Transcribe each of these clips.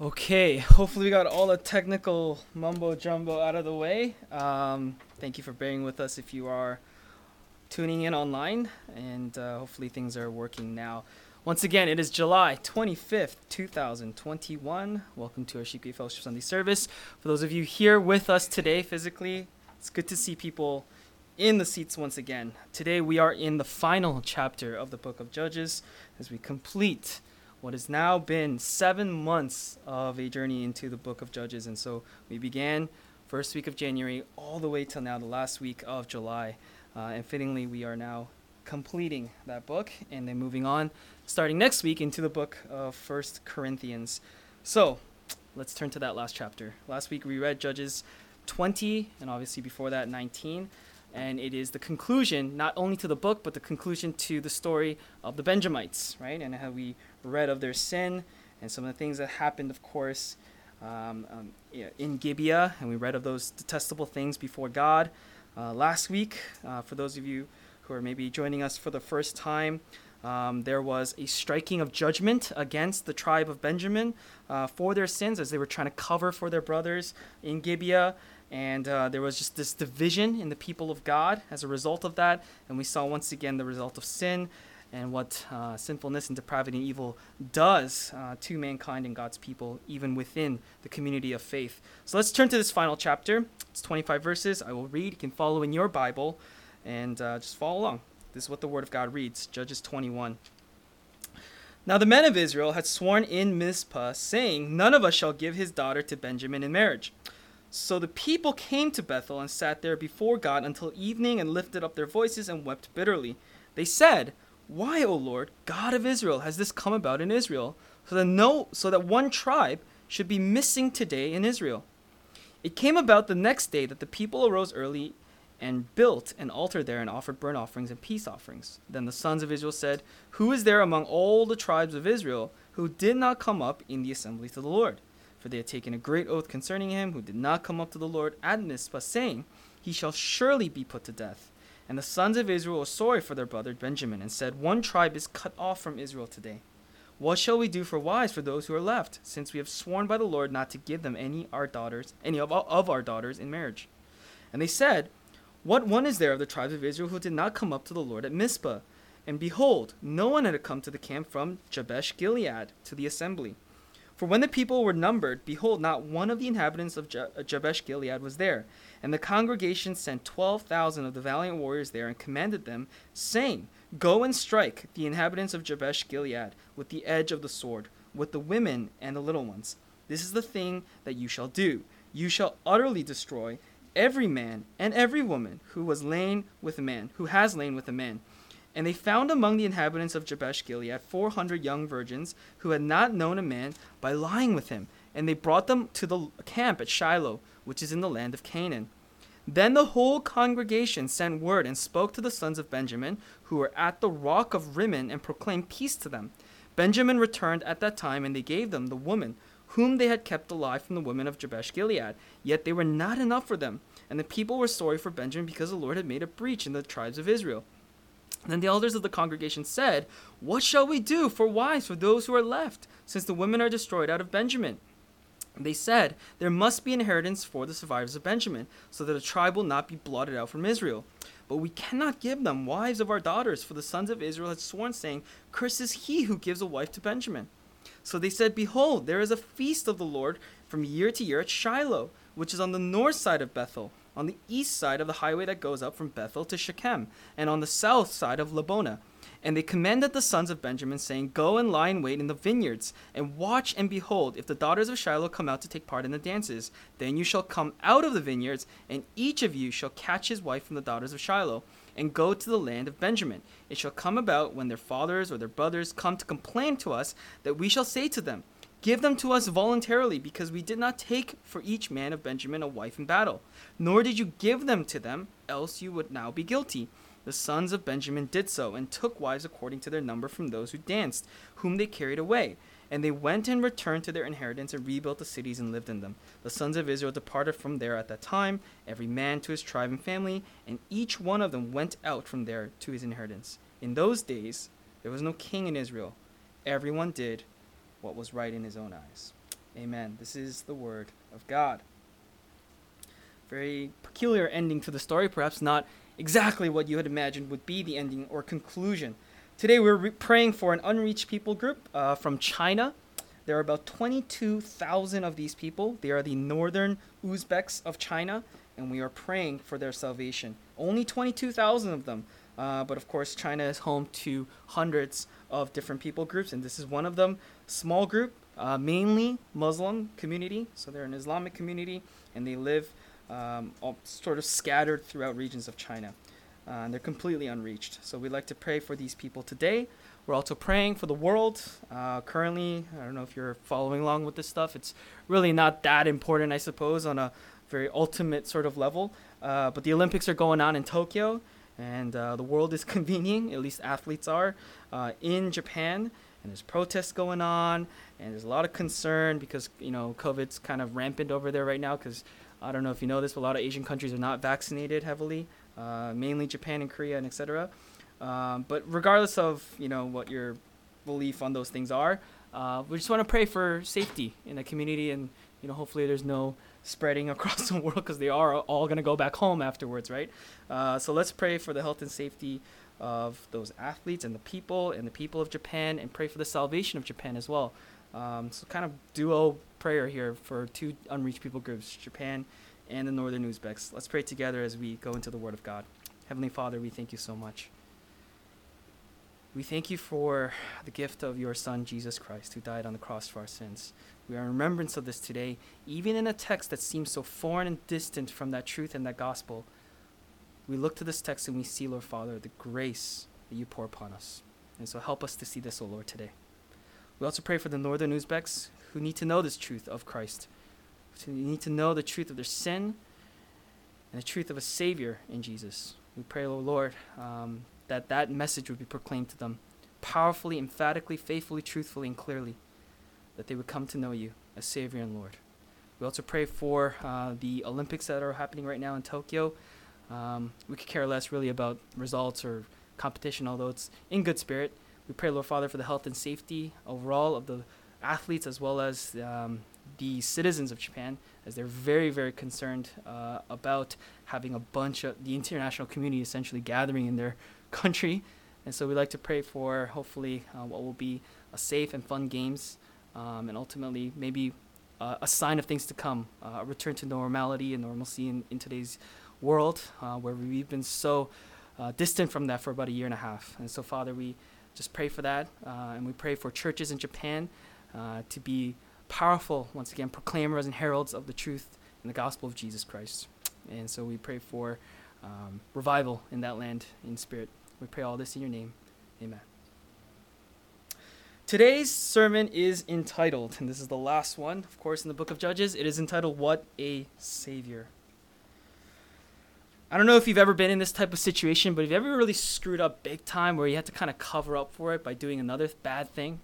Okay, hopefully we got all the technical mumbo jumbo out of the way. Um, thank you for bearing with us if you are tuning in online, and uh, hopefully things are working now. Once again, it is July 25th, 2021. Welcome to our Shikui Fellowship Sunday service. For those of you here with us today physically, it's good to see people in the seats once again. Today we are in the final chapter of the book of Judges as we complete what has now been seven months of a journey into the book of Judges. And so we began first week of January all the way till now, the last week of July. Uh, and fittingly, we are now completing that book and then moving on, starting next week into the book of First Corinthians. So let's turn to that last chapter. Last week we read Judges 20, and obviously before that 19 and it is the conclusion not only to the book but the conclusion to the story of the benjamites right and how we read of their sin and some of the things that happened, of course, um, um, in Gibeah, and we read of those detestable things before God. Uh, last week, uh, for those of you who are maybe joining us for the first time, um, there was a striking of judgment against the tribe of Benjamin uh, for their sins as they were trying to cover for their brothers in Gibeah. And uh, there was just this division in the people of God as a result of that. And we saw once again the result of sin and what uh, sinfulness and depravity and evil does uh, to mankind and God's people, even within the community of faith. So let's turn to this final chapter. It's 25 verses. I will read. You can follow in your Bible and uh, just follow along. This is what the Word of God reads Judges 21. Now the men of Israel had sworn in Mizpah, saying, None of us shall give his daughter to Benjamin in marriage. So the people came to Bethel and sat there before God until evening and lifted up their voices and wept bitterly. They said, why, O Lord, God of Israel, has this come about in Israel, so that no so that one tribe should be missing today in Israel? It came about the next day that the people arose early and built an altar there and offered burnt offerings and peace offerings. Then the sons of Israel said, Who is there among all the tribes of Israel who did not come up in the assembly to the Lord? For they had taken a great oath concerning him who did not come up to the Lord at Mizpah, saying, He shall surely be put to death. And the sons of Israel were sorry for their brother Benjamin, and said, One tribe is cut off from Israel today. What shall we do for wives for those who are left, since we have sworn by the Lord not to give them any our daughters, any of, our daughters in marriage? And they said, What one is there of the tribes of Israel who did not come up to the Lord at Mizpah? And behold, no one had come to the camp from Jabesh Gilead to the assembly. For when the people were numbered, behold, not one of the inhabitants of uh, Jabesh Gilead was there. And the congregation sent twelve thousand of the valiant warriors there and commanded them, saying, Go and strike the inhabitants of Jabesh Gilead with the edge of the sword, with the women and the little ones. This is the thing that you shall do. You shall utterly destroy every man and every woman who was lain with a man, who has lain with a man. And they found among the inhabitants of Jabesh Gilead four hundred young virgins who had not known a man by lying with him. And they brought them to the camp at Shiloh, which is in the land of Canaan. Then the whole congregation sent word and spoke to the sons of Benjamin, who were at the rock of Rimmon, and proclaimed peace to them. Benjamin returned at that time, and they gave them the woman whom they had kept alive from the women of Jabesh Gilead. Yet they were not enough for them, and the people were sorry for Benjamin because the Lord had made a breach in the tribes of Israel. Then the elders of the congregation said, What shall we do for wives for those who are left, since the women are destroyed out of Benjamin? They said, There must be inheritance for the survivors of Benjamin, so that a tribe will not be blotted out from Israel. But we cannot give them wives of our daughters, for the sons of Israel had sworn, saying, Cursed is he who gives a wife to Benjamin. So they said, Behold, there is a feast of the Lord from year to year at Shiloh, which is on the north side of Bethel, on the east side of the highway that goes up from Bethel to Shechem, and on the south side of Lebonah. And they commanded the sons of Benjamin, saying, Go and lie in wait in the vineyards, and watch and behold, if the daughters of Shiloh come out to take part in the dances, then you shall come out of the vineyards, and each of you shall catch his wife from the daughters of Shiloh, and go to the land of Benjamin. It shall come about when their fathers or their brothers come to complain to us, that we shall say to them, Give them to us voluntarily, because we did not take for each man of Benjamin a wife in battle, nor did you give them to them, else you would now be guilty. The sons of Benjamin did so, and took wives according to their number from those who danced, whom they carried away. And they went and returned to their inheritance and rebuilt the cities and lived in them. The sons of Israel departed from there at that time, every man to his tribe and family, and each one of them went out from there to his inheritance. In those days, there was no king in Israel. Everyone did what was right in his own eyes. Amen. This is the word of God. Very peculiar ending to the story, perhaps not exactly what you had imagined would be the ending or conclusion. Today we're re- praying for an unreached people group uh, from China. There are about 22,000 of these people. They are the northern Uzbeks of China, and we are praying for their salvation. Only 22,000 of them. Uh, but of course, China is home to hundreds of different people groups, and this is one of them. Small group, uh, mainly Muslim community. So they're an Islamic community, and they live um, all, sort of scattered throughout regions of China. Uh, and they're completely unreached. So we'd like to pray for these people today. We're also praying for the world. Uh, currently, I don't know if you're following along with this stuff. It's really not that important, I suppose, on a very ultimate sort of level. Uh, but the Olympics are going on in Tokyo, and uh, the world is convening, at least athletes are, uh, in Japan. And there's protests going on, and there's a lot of concern because you know COVID's kind of rampant over there right now. Because I don't know if you know this, but a lot of Asian countries are not vaccinated heavily, uh, mainly Japan and Korea and etc. Um, but regardless of you know what your belief on those things are, uh, we just want to pray for safety in the community, and you know hopefully there's no spreading across the world because they are all going to go back home afterwards, right? Uh, so let's pray for the health and safety of those athletes and the people and the people of Japan, and pray for the salvation of Japan as well. Um, so kind of duo prayer here for two unreached people groups, Japan and the Northern Uzbeks. Let's pray together as we go into the Word of God. Heavenly Father, we thank you so much. We thank you for the gift of your Son, Jesus Christ, who died on the cross for our sins. We are in remembrance of this today, even in a text that seems so foreign and distant from that truth and that gospel. We look to this text and we see, Lord Father, the grace that you pour upon us. And so help us to see this, O Lord, today. We also pray for the northern Uzbeks who need to know this truth of Christ, who need to know the truth of their sin and the truth of a Savior in Jesus. We pray, O Lord, um, that that message would be proclaimed to them powerfully, emphatically, faithfully, truthfully, and clearly, that they would come to know you as Savior and Lord. We also pray for uh, the Olympics that are happening right now in Tokyo. Um, we could care less really about results or competition, although it's in good spirit. We pray, Lord Father, for the health and safety overall of the athletes as well as um, the citizens of Japan, as they're very, very concerned uh, about having a bunch of the international community essentially gathering in their country. And so we like to pray for hopefully uh, what will be a safe and fun games, um, and ultimately maybe uh, a sign of things to come, uh, a return to normality and normalcy in, in today's world, uh, where we've been so uh, distant from that for about a year and a half. And so, Father, we just pray for that, uh, and we pray for churches in Japan to be powerful, once again, proclaimers and heralds of the truth and the gospel of Jesus Christ. And so we pray for um, revival in that land in spirit. We pray all this in your name. Amen. Today's sermon is entitled, and this is the last one, of course, in the book of Judges. It is entitled, What a Savior. I don't know if you've ever been in this type of situation, but have you ever really screwed up big time where you had to kind of cover up for it by doing another bad thing?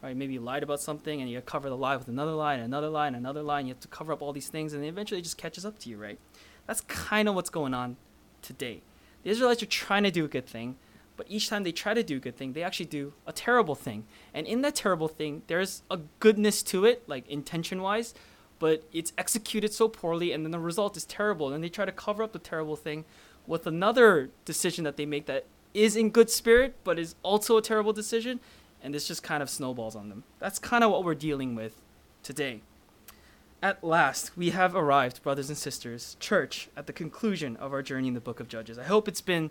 Right? Maybe you lied about something and you cover the lie with another lie and another lie and another lie, and you have to cover up all these things, and eventually it just catches up to you, right? That's kind of what's going on today. The Israelites are trying to do a good thing, but each time they try to do a good thing, they actually do a terrible thing. And in that terrible thing, there's a goodness to it, like intention wise, but it's executed so poorly, and then the result is terrible. And they try to cover up the terrible thing with another decision that they make that is in good spirit, but is also a terrible decision, and this just kind of snowballs on them. That's kind of what we're dealing with today. At last, we have arrived, brothers and sisters, church, at the conclusion of our journey in the book of Judges. I hope it's been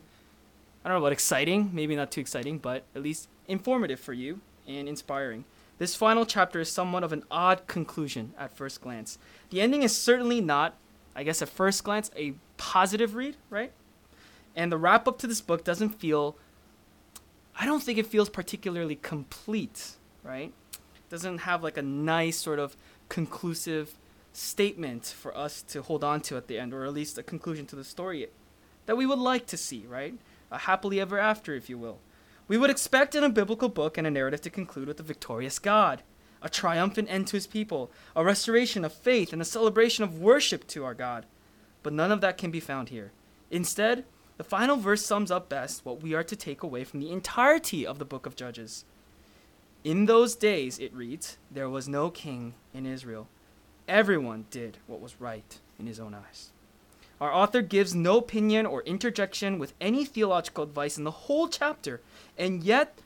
I don't know about exciting, maybe not too exciting, but at least informative for you and inspiring. This final chapter is somewhat of an odd conclusion at first glance. The ending is certainly not, I guess, at first glance, a positive read, right? And the wrap up to this book doesn't feel, I don't think it feels particularly complete, right? It doesn't have like a nice sort of conclusive statement for us to hold on to at the end, or at least a conclusion to the story that we would like to see, right? a happily ever after, if you will. We would expect in a biblical book and a narrative to conclude with a victorious God, a triumphant end to his people, a restoration of faith, and a celebration of worship to our God. But none of that can be found here. Instead, the final verse sums up best what we are to take away from the entirety of the book of Judges. In those days, it reads, there was no king in Israel. Everyone did what was right in his own eyes. Our author gives no opinion or interjection with any theological advice in the whole chapter, and yet,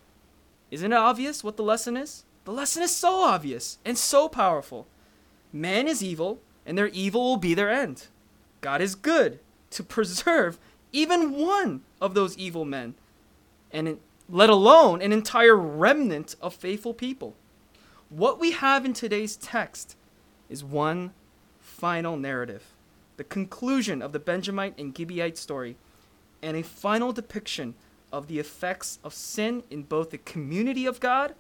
isn't it obvious what the lesson is? The lesson is so obvious and so powerful. Man is evil, and their evil will be their end. God is good to preserve even one of those evil men, and let alone an entire remnant of faithful people. What we have in today's text is one final narrative, the conclusion of the Benjamite and Gibeite story, and a final depiction of the effects of sin in both the community of God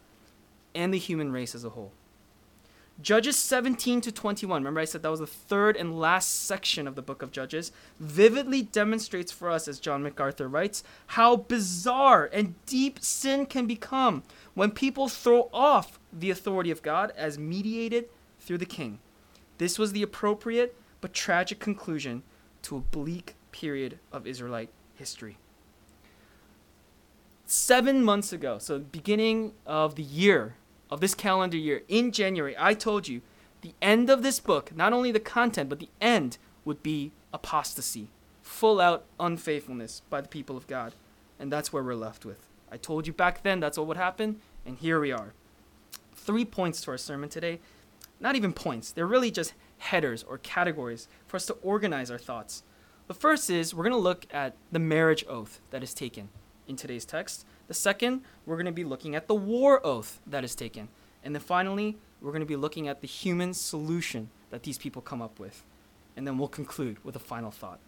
and the human race as a whole. Judges 17 to 21, remember I said that was the third and last section of the book of Judges, vividly demonstrates for us, as John MacArthur writes, how bizarre and deep sin can become when people throw off the authority of God as mediated through the king. This was the appropriate but tragic conclusion to a bleak period of Israelite history. Seven months ago, so beginning of the year, of this calendar year, in January, I told you the end of this book, not only the content, but the end would be apostasy, full out unfaithfulness by the people of God. And that's where we're left with. I told you back then that's what would happen, and here we are. Three points to our sermon today. Not even points, they're really just headers or categories for us to organize our thoughts. The first is we're going to look at the marriage oath that is taken in today's text. The second, we're going to be looking at the war oath that is taken. And then finally, we're going to be looking at the human solution that these people come up with. And then we'll conclude with a final thought.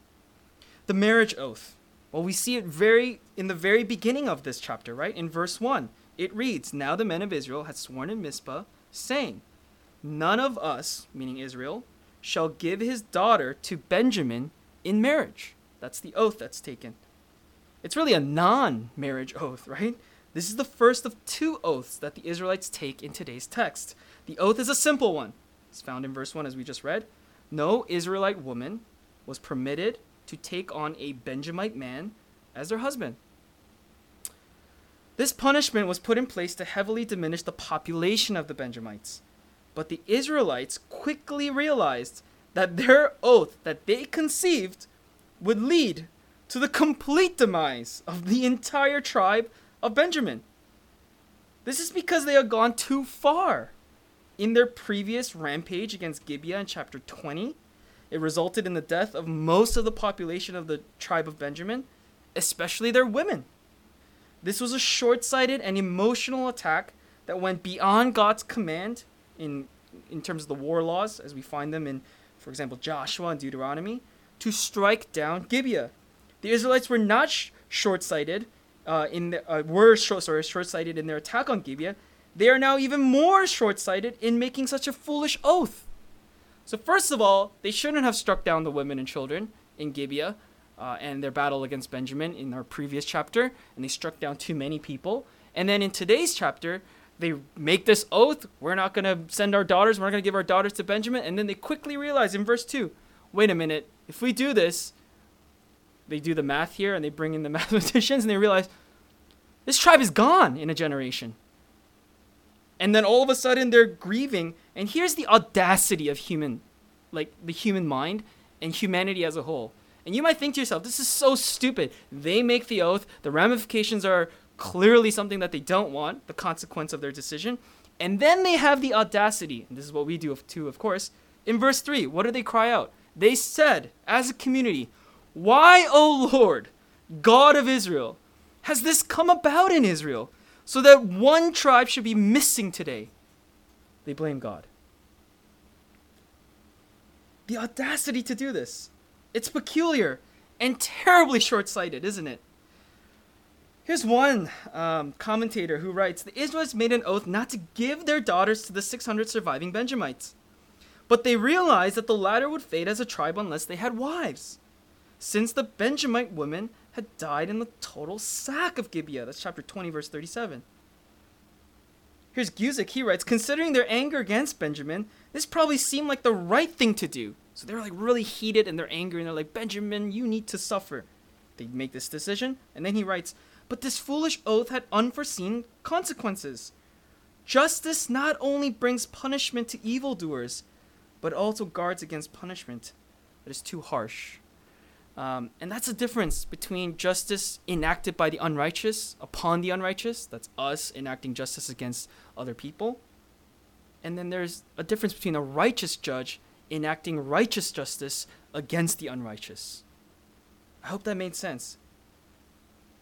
The marriage oath. Well, we see it very in the very beginning of this chapter, right? In verse 1, it reads, Now the men of Israel had sworn in Mizpah, saying, None of us, meaning Israel, shall give his daughter to Benjamin in marriage. That's the oath that's taken. It's really a non marriage oath, right? This is the first of two oaths that the Israelites take in today's text. The oath is a simple one. It's found in verse 1 as we just read. No Israelite woman was permitted to take on a Benjamite man as their husband. This punishment was put in place to heavily diminish the population of the Benjamites. But the Israelites quickly realized that their oath that they conceived would lead to the complete demise of the entire tribe of Benjamin. This is because they had gone too far. In their previous rampage against Gibeah in chapter 20, it resulted in the death of most of the population of the tribe of Benjamin, especially their women. This was a short sighted and emotional attack that went beyond God's command in, in terms of the war laws, as we find them in, for example, Joshua and Deuteronomy, to strike down Gibeah. The Israelites were not sh- short-sighted uh, in the, uh, were short, sorry, short-sighted in their attack on Gibeah. They are now even more short-sighted in making such a foolish oath. So first of all, they shouldn't have struck down the women and children in Gibeah uh, and their battle against Benjamin in our previous chapter, and they struck down too many people. And then in today's chapter, they make this oath: we're not going to send our daughters, we're not going to give our daughters to Benjamin. And then they quickly realize in verse two, wait a minute, if we do this, they do the math here and they bring in the mathematicians and they realize this tribe is gone in a generation. And then all of a sudden they're grieving. And here's the audacity of human, like the human mind and humanity as a whole. And you might think to yourself, this is so stupid. They make the oath, the ramifications are clearly something that they don't want, the consequence of their decision. And then they have the audacity, and this is what we do too, of course. In verse 3, what do they cry out? They said, as a community, why, O Lord, God of Israel, has this come about in Israel so that one tribe should be missing today? They blame God. The audacity to do this. It's peculiar and terribly short sighted, isn't it? Here's one um, commentator who writes The Israelites made an oath not to give their daughters to the 600 surviving Benjamites. But they realized that the latter would fade as a tribe unless they had wives since the Benjamite women had died in the total sack of Gibeah. That's chapter 20, verse 37. Here's Guzik. He writes, considering their anger against Benjamin, this probably seemed like the right thing to do. So they're like really heated and they're angry and they're like, Benjamin, you need to suffer. They make this decision, and then he writes, but this foolish oath had unforeseen consequences. justice not only brings punishment to evildoers, but also guards against punishment that is too harsh. Um, and that's the difference between justice enacted by the unrighteous upon the unrighteous, that's us enacting justice against other people. And then there's a difference between a righteous judge enacting righteous justice against the unrighteous. I hope that made sense.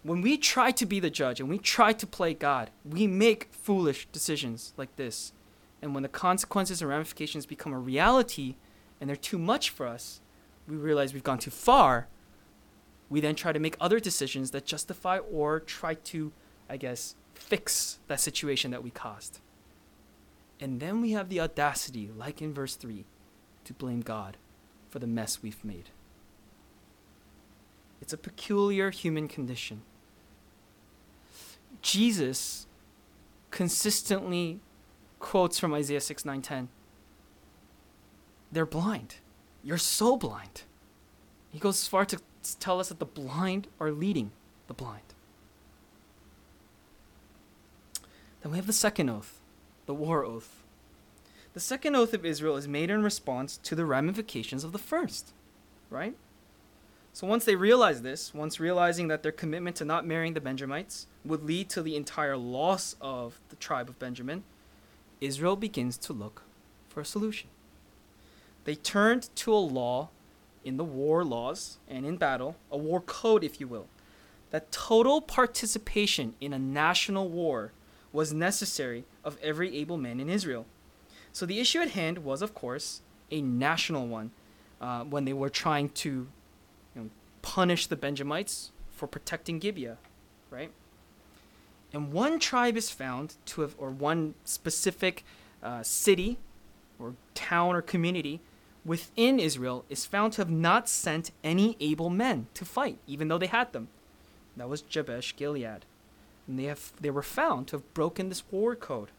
When we try to be the judge and we try to play God, we make foolish decisions like this. And when the consequences and ramifications become a reality and they're too much for us, we realize we've gone too far, we then try to make other decisions that justify or try to, I guess, fix that situation that we caused. And then we have the audacity, like in verse 3, to blame God for the mess we've made. It's a peculiar human condition. Jesus consistently quotes from Isaiah 6 9 10. They're blind. You're so blind. He goes as far to tell us that the blind are leading the blind. Then we have the second oath, the war oath. The second oath of Israel is made in response to the ramifications of the first, right? So once they realize this, once realizing that their commitment to not marrying the Benjamites would lead to the entire loss of the tribe of Benjamin, Israel begins to look for a solution. They turned to a law in the war laws and in battle, a war code, if you will, that total participation in a national war was necessary of every able man in Israel. So the issue at hand was, of course, a national one uh, when they were trying to you know, punish the Benjamites for protecting Gibeah, right? And one tribe is found to have, or one specific uh, city or town or community within Israel is found to have not sent any able men to fight, even though they had them. That was Jabesh Gilead. And they, have, they were found to have broken this war code.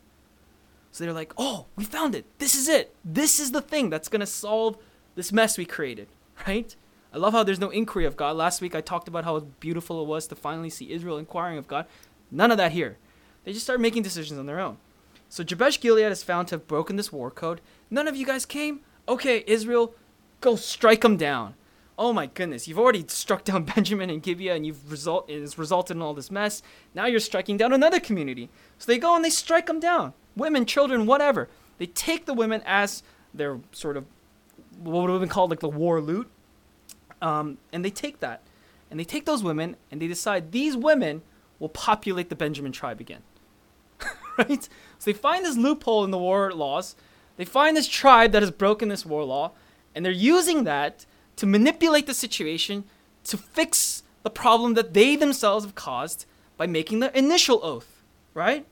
So they're like, oh, we found it. This is it. This is the thing that's going to solve this mess we created, right? I love how there's no inquiry of God. Last week I talked about how beautiful it was to finally see Israel inquiring of God. None of that here. They just start making decisions on their own. So Jabesh Gilead is found to have broken this war code. None of you guys came okay, Israel, go strike them down. Oh my goodness, you've already struck down Benjamin and Gibeah, and you've result it's resulted in all this mess. Now you're striking down another community. So they go and they strike them down, women, children, whatever. They take the women as their sort of what would have been called like the war loot, um, and they take that, and they take those women, and they decide these women will populate the Benjamin tribe again. right? So they find this loophole in the war laws they find this tribe that has broken this war law, and they're using that to manipulate the situation to fix the problem that they themselves have caused by making the initial oath, right?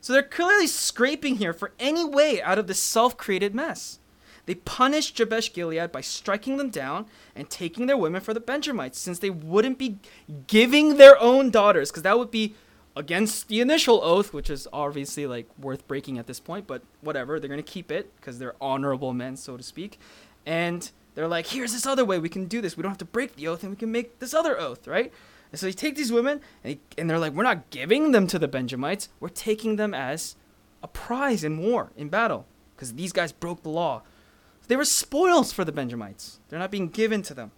So they're clearly scraping here for any way out of this self created mess. They punished Jabesh Gilead by striking them down and taking their women for the Benjamites, since they wouldn't be giving their own daughters, because that would be against the initial oath, which is obviously like worth breaking at this point, but whatever, they're gonna keep it because they're honorable men, so to speak. And they're like, here's this other way we can do this. We don't have to break the oath, and we can make this other oath, right? And so they take these women, and, they, and they're like, we're not giving them to the Benjamites. We're taking them as a prize in war, in battle, because these guys broke the law. So they were spoils for the Benjamites. They're not being given to them.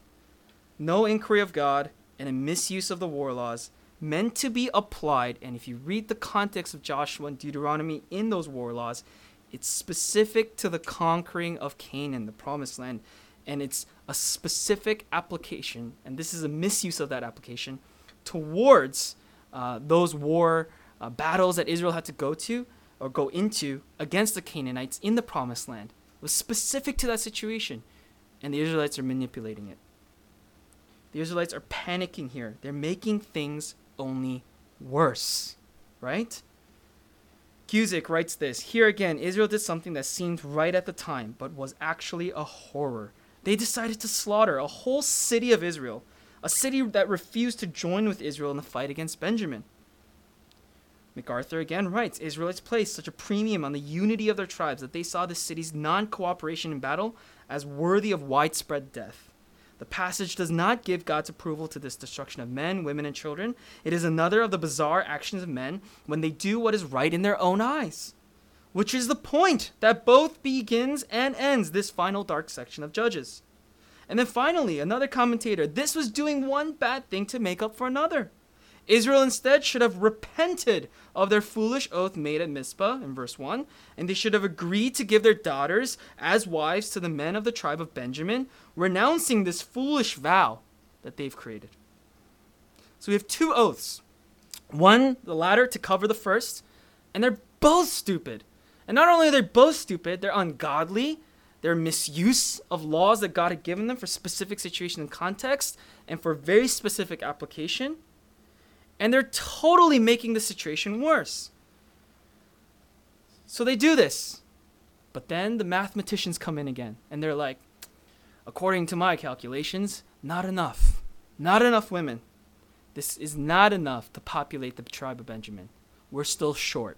No inquiry of God and a misuse of the war laws meant to be applied. And if you read the context of Joshua and Deuteronomy in those war laws, it's specific to the conquering of Canaan, the promised land. And it's a specific application, and this is a misuse of that application, towards uh, those war uh, battles that Israel had to go to or go into against the Canaanites in the promised land. It was specific to that situation, and the Israelites are manipulating it. The Israelites are panicking here. They're making things only worse, right? Guzik writes this Here again, Israel did something that seemed right at the time, but was actually a horror. They decided to slaughter a whole city of Israel, a city that refused to join with Israel in the fight against Benjamin. MacArthur again writes Israelites placed such a premium on the unity of their tribes that they saw the city's non cooperation in battle as worthy of widespread death. The passage does not give God's approval to this destruction of men, women, and children. It is another of the bizarre actions of men when they do what is right in their own eyes. which is the point that both begins and ends this final dark section of Judges. And then finally, another commentator, this was doing one bad thing to make up for another. Israel instead should have repented of their foolish oath made at Mizpah in verse 1, and they should have agreed to give their daughters as wives to the men of the tribe of Benjamin, renouncing this foolish vow that they've created. So we have two oaths. One, the latter, to cover the first, and they're both stupid. And not only are they both stupid, they're ungodly, their misuse of laws that God had given them for specific situation and context and for very specific application. And they're totally making the situation worse. So they do this. But then the mathematicians come in again and they're like, according to my calculations, not enough. Not enough women. This is not enough to populate the tribe of Benjamin. We're still short.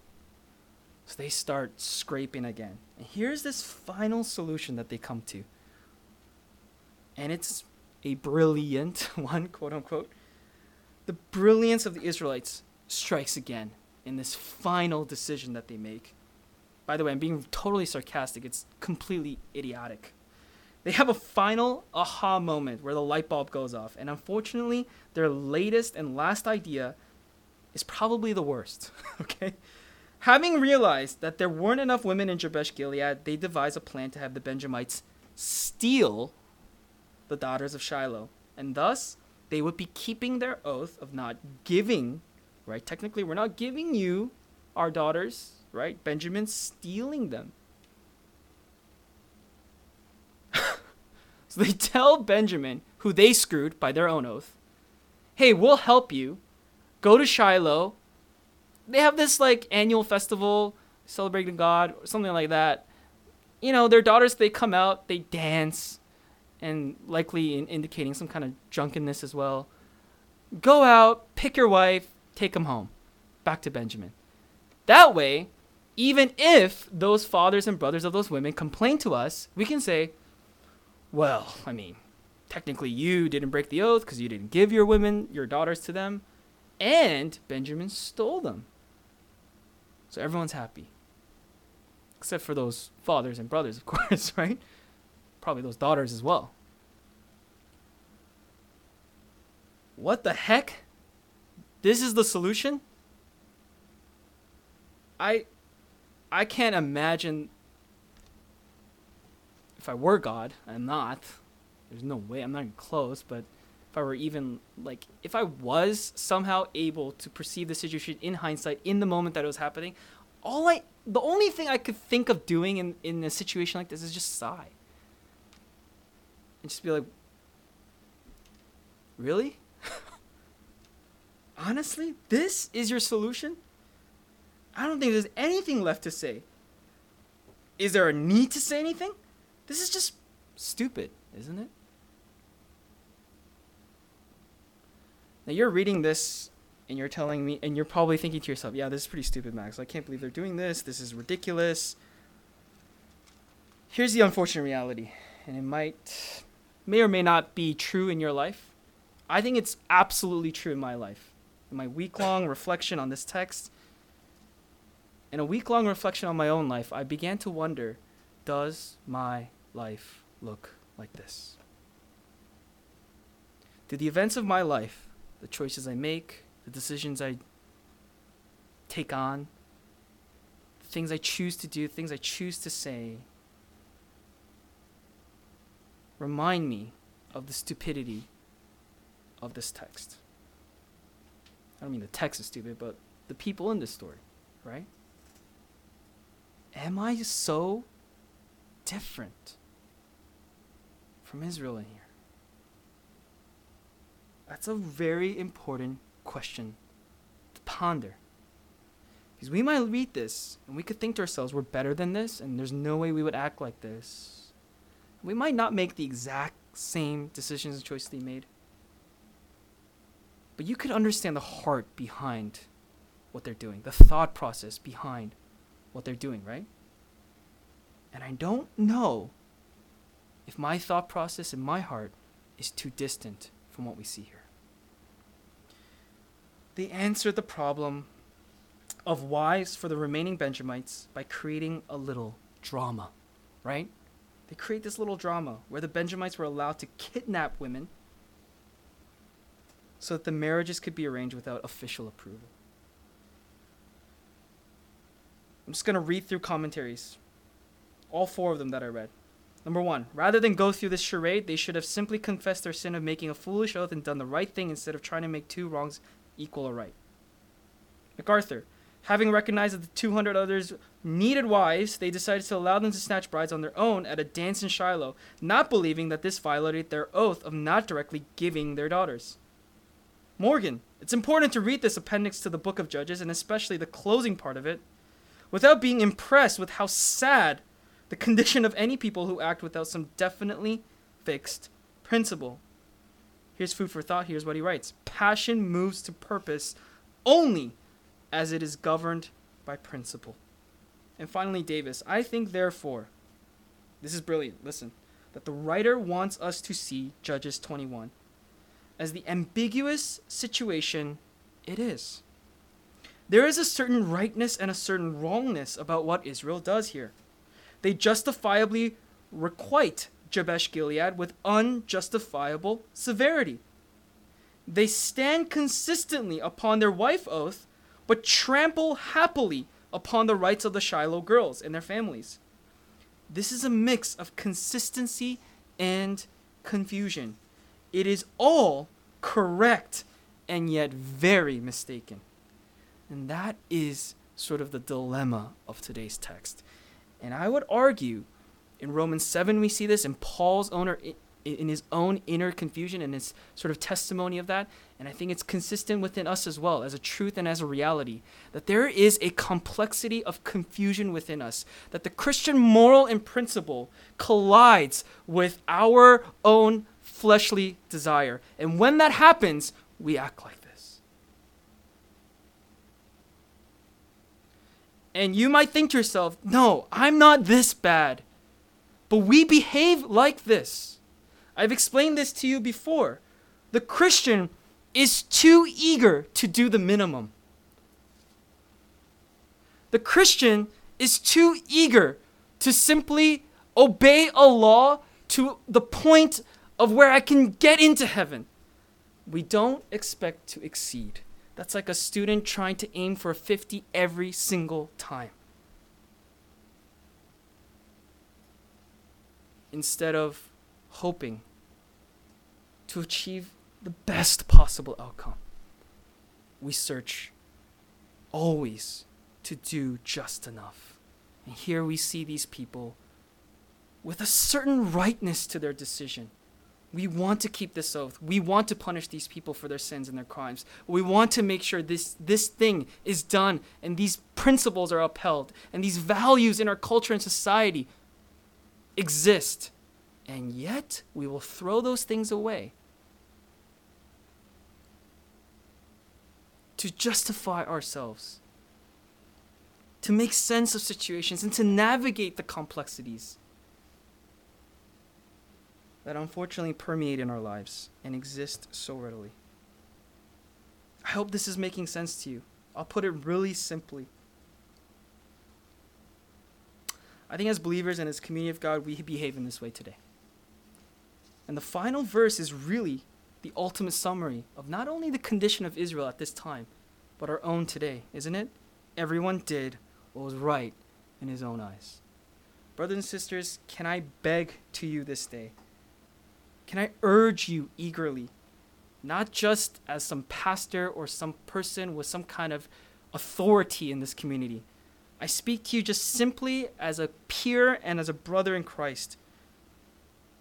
So they start scraping again. And here's this final solution that they come to. And it's a brilliant one, quote unquote. The brilliance of the Israelites strikes again in this final decision that they make. By the way, I'm being totally sarcastic. It's completely idiotic. They have a final aha moment where the light bulb goes off. And unfortunately, their latest and last idea is probably the worst. okay? Having realized that there weren't enough women in Jabesh Gilead, they devise a plan to have the Benjamites steal the daughters of Shiloh. And thus, they would be keeping their oath of not giving, right? Technically, we're not giving you our daughters, right? Benjamin stealing them. so they tell Benjamin, who they screwed by their own oath, hey, we'll help you. Go to Shiloh they have this like annual festival celebrating God or something like that. You know, their daughters they come out, they dance, and likely in indicating some kind of drunkenness as well. Go out, pick your wife, take them home, back to Benjamin. That way, even if those fathers and brothers of those women complain to us, we can say, well, I mean, technically you didn't break the oath because you didn't give your women, your daughters to them, and Benjamin stole them. So everyone's happy. Except for those fathers and brothers, of course, right? Probably those daughters as well. What the heck? This is the solution? I I can't imagine if I were God, I'm not. There's no way, I'm not even close, but if I were even like if I was somehow able to perceive the situation in hindsight in the moment that it was happening, all I the only thing I could think of doing in in a situation like this is just sigh. And just be like Really? Honestly, this is your solution? I don't think there's anything left to say. Is there a need to say anything? This is just stupid, isn't it? Now you're reading this and you're telling me, and you're probably thinking to yourself, yeah, this is pretty stupid, Max. I can't believe they're doing this. This is ridiculous. Here's the unfortunate reality, and it might, may or may not be true in your life. I think it's absolutely true in my life. My week long reflection on this text, and a week long reflection on my own life, I began to wonder does my life look like this? Do the events of my life the choices I make, the decisions I take on, the things I choose to do, things I choose to say, remind me of the stupidity of this text. I don't mean the text is stupid, but the people in this story, right? Am I so different from Israel in here? That's a very important question to ponder. Because we might read this and we could think to ourselves, we're better than this, and there's no way we would act like this. We might not make the exact same decisions and choices they made. But you could understand the heart behind what they're doing, the thought process behind what they're doing, right? And I don't know if my thought process and my heart is too distant from what we see here. They answered the problem of wives for the remaining Benjamites by creating a little drama, right? They create this little drama where the Benjamites were allowed to kidnap women so that the marriages could be arranged without official approval. I'm just going to read through commentaries, all four of them that I read. Number one, rather than go through this charade, they should have simply confessed their sin of making a foolish oath and done the right thing instead of trying to make two wrongs equal a right. MacArthur, having recognized that the 200 others needed wives, they decided to allow them to snatch brides on their own at a dance in Shiloh, not believing that this violated their oath of not directly giving their daughters. Morgan, it's important to read this appendix to the book of Judges, and especially the closing part of it, without being impressed with how sad the condition of any people who act without some definitely fixed principle. Here's food for thought. Here's what he writes Passion moves to purpose only as it is governed by principle. And finally, Davis, I think, therefore, this is brilliant. Listen, that the writer wants us to see Judges 21 as the ambiguous situation it is. There is a certain rightness and a certain wrongness about what Israel does here. They justifiably requite Jabesh Gilead with unjustifiable severity. They stand consistently upon their wife oath, but trample happily upon the rights of the Shiloh girls and their families. This is a mix of consistency and confusion. It is all correct and yet very mistaken. And that is sort of the dilemma of today's text. And I would argue in Romans 7 we see this in Paul's owner in his own inner confusion and his sort of testimony of that. And I think it's consistent within us as well as a truth and as a reality that there is a complexity of confusion within us, that the Christian moral and principle collides with our own fleshly desire. And when that happens, we act like this. And you might think to yourself, no, I'm not this bad. But we behave like this. I've explained this to you before. The Christian is too eager to do the minimum. The Christian is too eager to simply obey a law to the point of where I can get into heaven. We don't expect to exceed. That's like a student trying to aim for a 50 every single time. Instead of hoping to achieve the best possible outcome, we search always to do just enough. And here we see these people with a certain rightness to their decision. We want to keep this oath. We want to punish these people for their sins and their crimes. We want to make sure this, this thing is done and these principles are upheld and these values in our culture and society exist. And yet, we will throw those things away to justify ourselves, to make sense of situations, and to navigate the complexities that unfortunately permeate in our lives and exist so readily. I hope this is making sense to you. I'll put it really simply. I think as believers and as community of God, we behave in this way today. And the final verse is really the ultimate summary of not only the condition of Israel at this time, but our own today, isn't it? Everyone did what was right in his own eyes. Brothers and sisters, can I beg to you this day can I urge you eagerly, not just as some pastor or some person with some kind of authority in this community? I speak to you just simply as a peer and as a brother in Christ.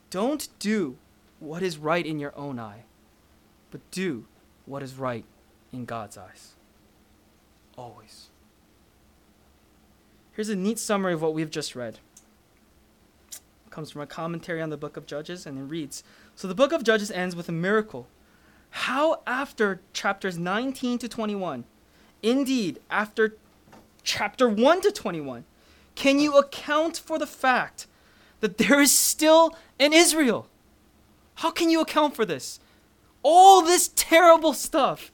Don't do what is right in your own eye, but do what is right in God's eyes. Always. Here's a neat summary of what we've just read comes from a commentary on the book of Judges, and it reads So the book of Judges ends with a miracle. How, after chapters 19 to 21, indeed, after chapter 1 to 21, can you account for the fact that there is still an Israel? How can you account for this? All this terrible stuff.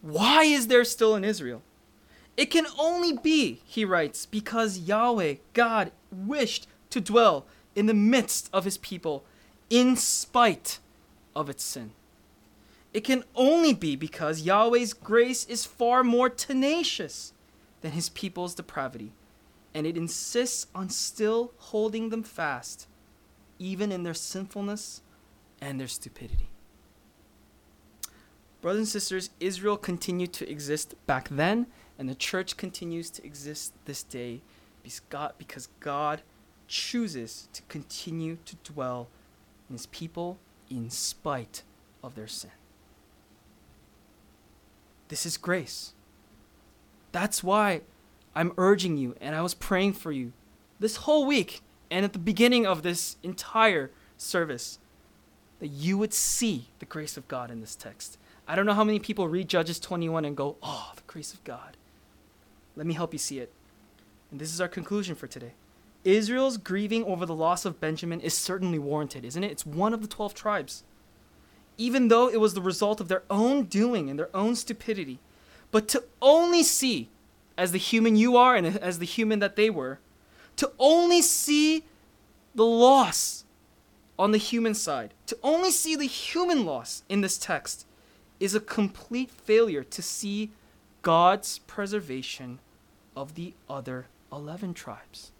Why is there still an Israel? It can only be, he writes, because Yahweh, God, wished to dwell in the midst of his people in spite of its sin. It can only be because Yahweh's grace is far more tenacious than his people's depravity, and it insists on still holding them fast, even in their sinfulness and their stupidity. Brothers and sisters, Israel continued to exist back then, and the church continues to exist this day because God, chooses to continue to dwell in his people in spite of their sin. This is grace. That's why I'm urging you and I was praying for you this whole week and at the beginning of this entire service that you would see the grace of God in this text. I don't know how many people read Judges 21 and go, oh, the grace of God. Let me help you see it. And this is our conclusion for today. Israel's grieving over the loss of Benjamin is certainly warranted, isn't it? It's one of the 12 tribes. Even though it was the result of their own doing and their own stupidity. But to only see, as the human you are and as the human that they were, to only see the loss on the human side, to only see the human loss in this text, is a complete failure to see God's preservation of the other 11 tribes.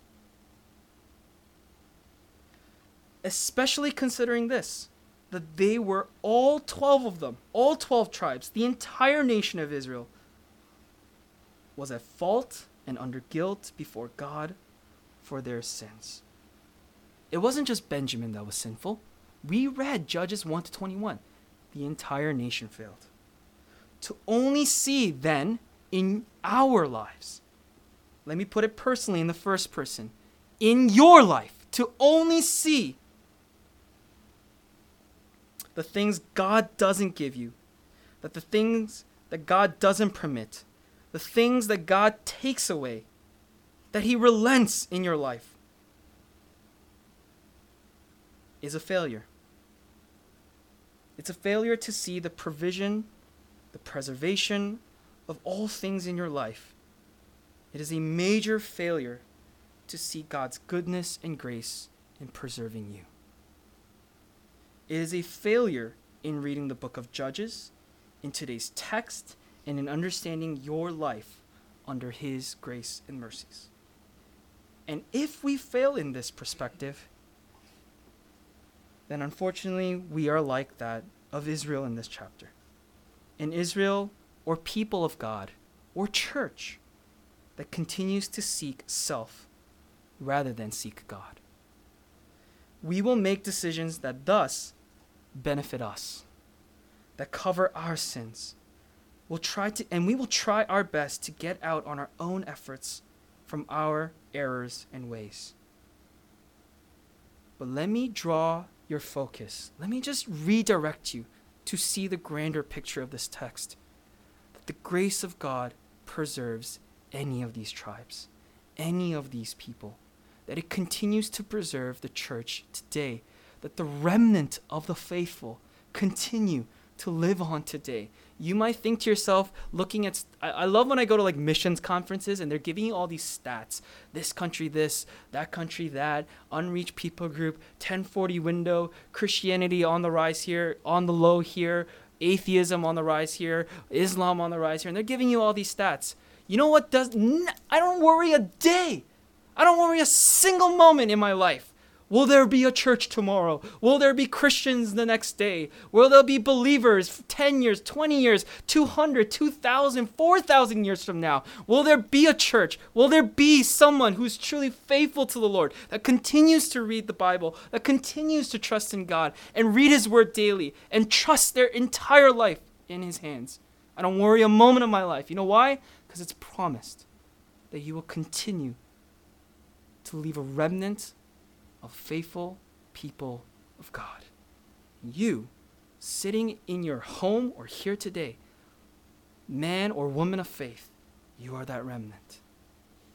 Especially considering this that they were all 12 of them, all 12 tribes, the entire nation of Israel was at fault and under guilt before God for their sins. It wasn't just Benjamin that was sinful. We read Judges 1 to 21. The entire nation failed. To only see then in our lives, let me put it personally in the first person, in your life, to only see the things God doesn't give you, that the things that God doesn't permit, the things that God takes away, that He relents in your life, is a failure. It's a failure to see the provision, the preservation of all things in your life. It is a major failure to see God's goodness and grace in preserving you. It is a failure in reading the book of Judges, in today's text, and in understanding your life under His grace and mercies. And if we fail in this perspective, then unfortunately we are like that of Israel in this chapter. In Israel, or people of God, or church that continues to seek self rather than seek God. We will make decisions that thus benefit us, that cover our sins. We'll try to, and we will try our best to get out on our own efforts from our errors and ways. But let me draw your focus. Let me just redirect you to see the grander picture of this text. That the grace of God preserves any of these tribes, any of these people. That it continues to preserve the church today that the remnant of the faithful continue to live on today. You might think to yourself, looking at, I, I, love when I go to like missions conferences and they're giving you all these stats this country, this, that country, that, unreached people group, 1040 window, Christianity on the rise here, on the low here, atheism on the rise here, Islam on the rise here, and they're giving you all these stats. You know what does, I don't worry a day. I don't worry a single moment in my life Will there be a church tomorrow? Will there be Christians the next day? Will there be believers 10 years, 20 years, 200, 2,000, 4,000 years from now? Will there be a church? Will there be someone who's truly faithful to the Lord, that continues to read the Bible, that continues to trust in God and read His Word daily and trust their entire life in His hands? I don't worry a moment of my life. You know why? Because it's promised that you will continue to leave a remnant of faithful people of God. You, sitting in your home or here today, man or woman of faith, you are that remnant.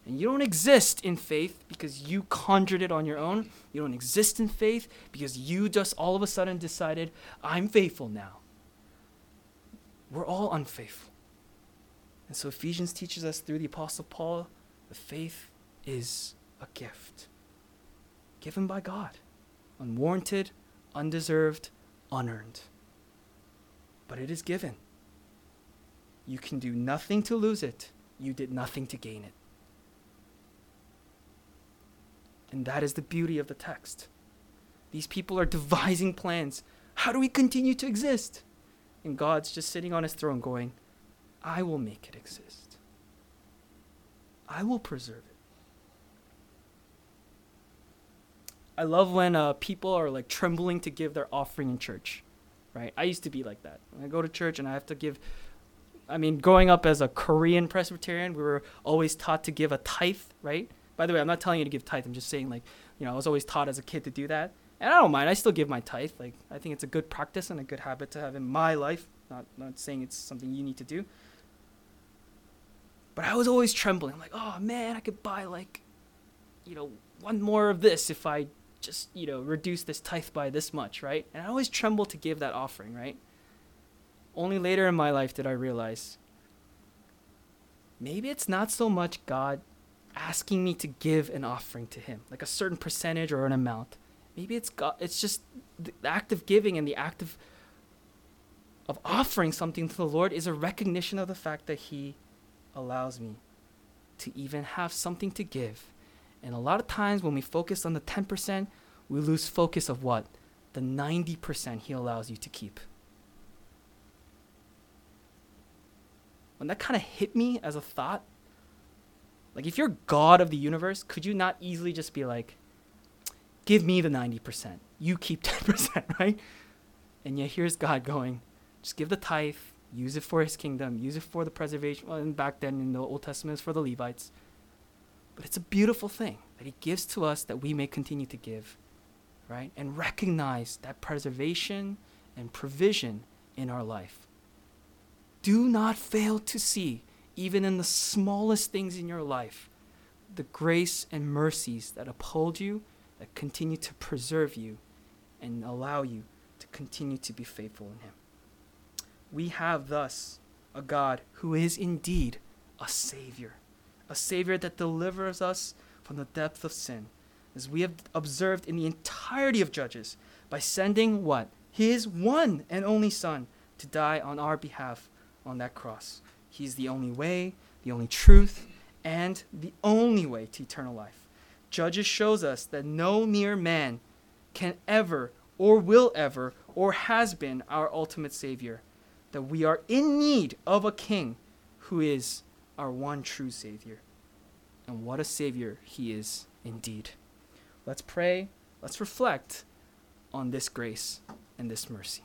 And you don't exist in faith because you conjured it on your own. You don't exist in faith because you just all of a sudden decided, I'm faithful now. We're all unfaithful. And so Ephesians teaches us through the Apostle Paul that faith is a gift given by God, unwarranted, undeserved, unearned. But it is given. You can do nothing to lose it, you did nothing to gain it. And that is the beauty of the text. These people are devising plans. How do we continue to exist? And God's just sitting on his throne going, I will make it exist. I will preserve it. I love when uh, people are like trembling to give their offering in church, right? I used to be like that. When I go to church and I have to give, I mean, growing up as a Korean Presbyterian, we were always taught to give a tithe, right? By the way, I'm not telling you to give tithe. I'm just saying, like, you know, I was always taught as a kid to do that. And I don't mind. I still give my tithe. Like, I think it's a good practice and a good habit to have in my life. Not, not saying it's something you need to do. But I was always trembling. I'm like, oh man, I could buy like, you know, one more of this if I just, you know, reduce this tithe by this much, right? And I always tremble to give that offering, right? Only later in my life did I realize maybe it's not so much God asking me to give an offering to him, like a certain percentage or an amount. Maybe it's God, it's just the act of giving and the act of of offering something to the Lord is a recognition of the fact that he allows me to even have something to give. And a lot of times when we focus on the 10%, we lose focus of what? The 90% he allows you to keep. When that kind of hit me as a thought, like if you're God of the universe, could you not easily just be like, give me the 90%, you keep 10%, right? And yet here's God going, just give the tithe, use it for his kingdom, use it for the preservation. Well, and back then in the Old Testament, it's for the Levites. But it's a beautiful thing that he gives to us that we may continue to give, right? And recognize that preservation and provision in our life. Do not fail to see, even in the smallest things in your life, the grace and mercies that uphold you, that continue to preserve you, and allow you to continue to be faithful in him we have thus a God who is indeed a Savior, a Savior that delivers us from the depth of sin, as we have observed in the entirety of Judges, by sending what? His one and only Son to die on our behalf on that cross. He's the only way, the only truth, and the only way to eternal life. Judges shows us that no mere man can ever, or will ever, or has been our ultimate Savior that we are in need of a king who is our one true Savior. And what a Savior he is indeed. Let's pray, let's reflect on this grace and this mercy.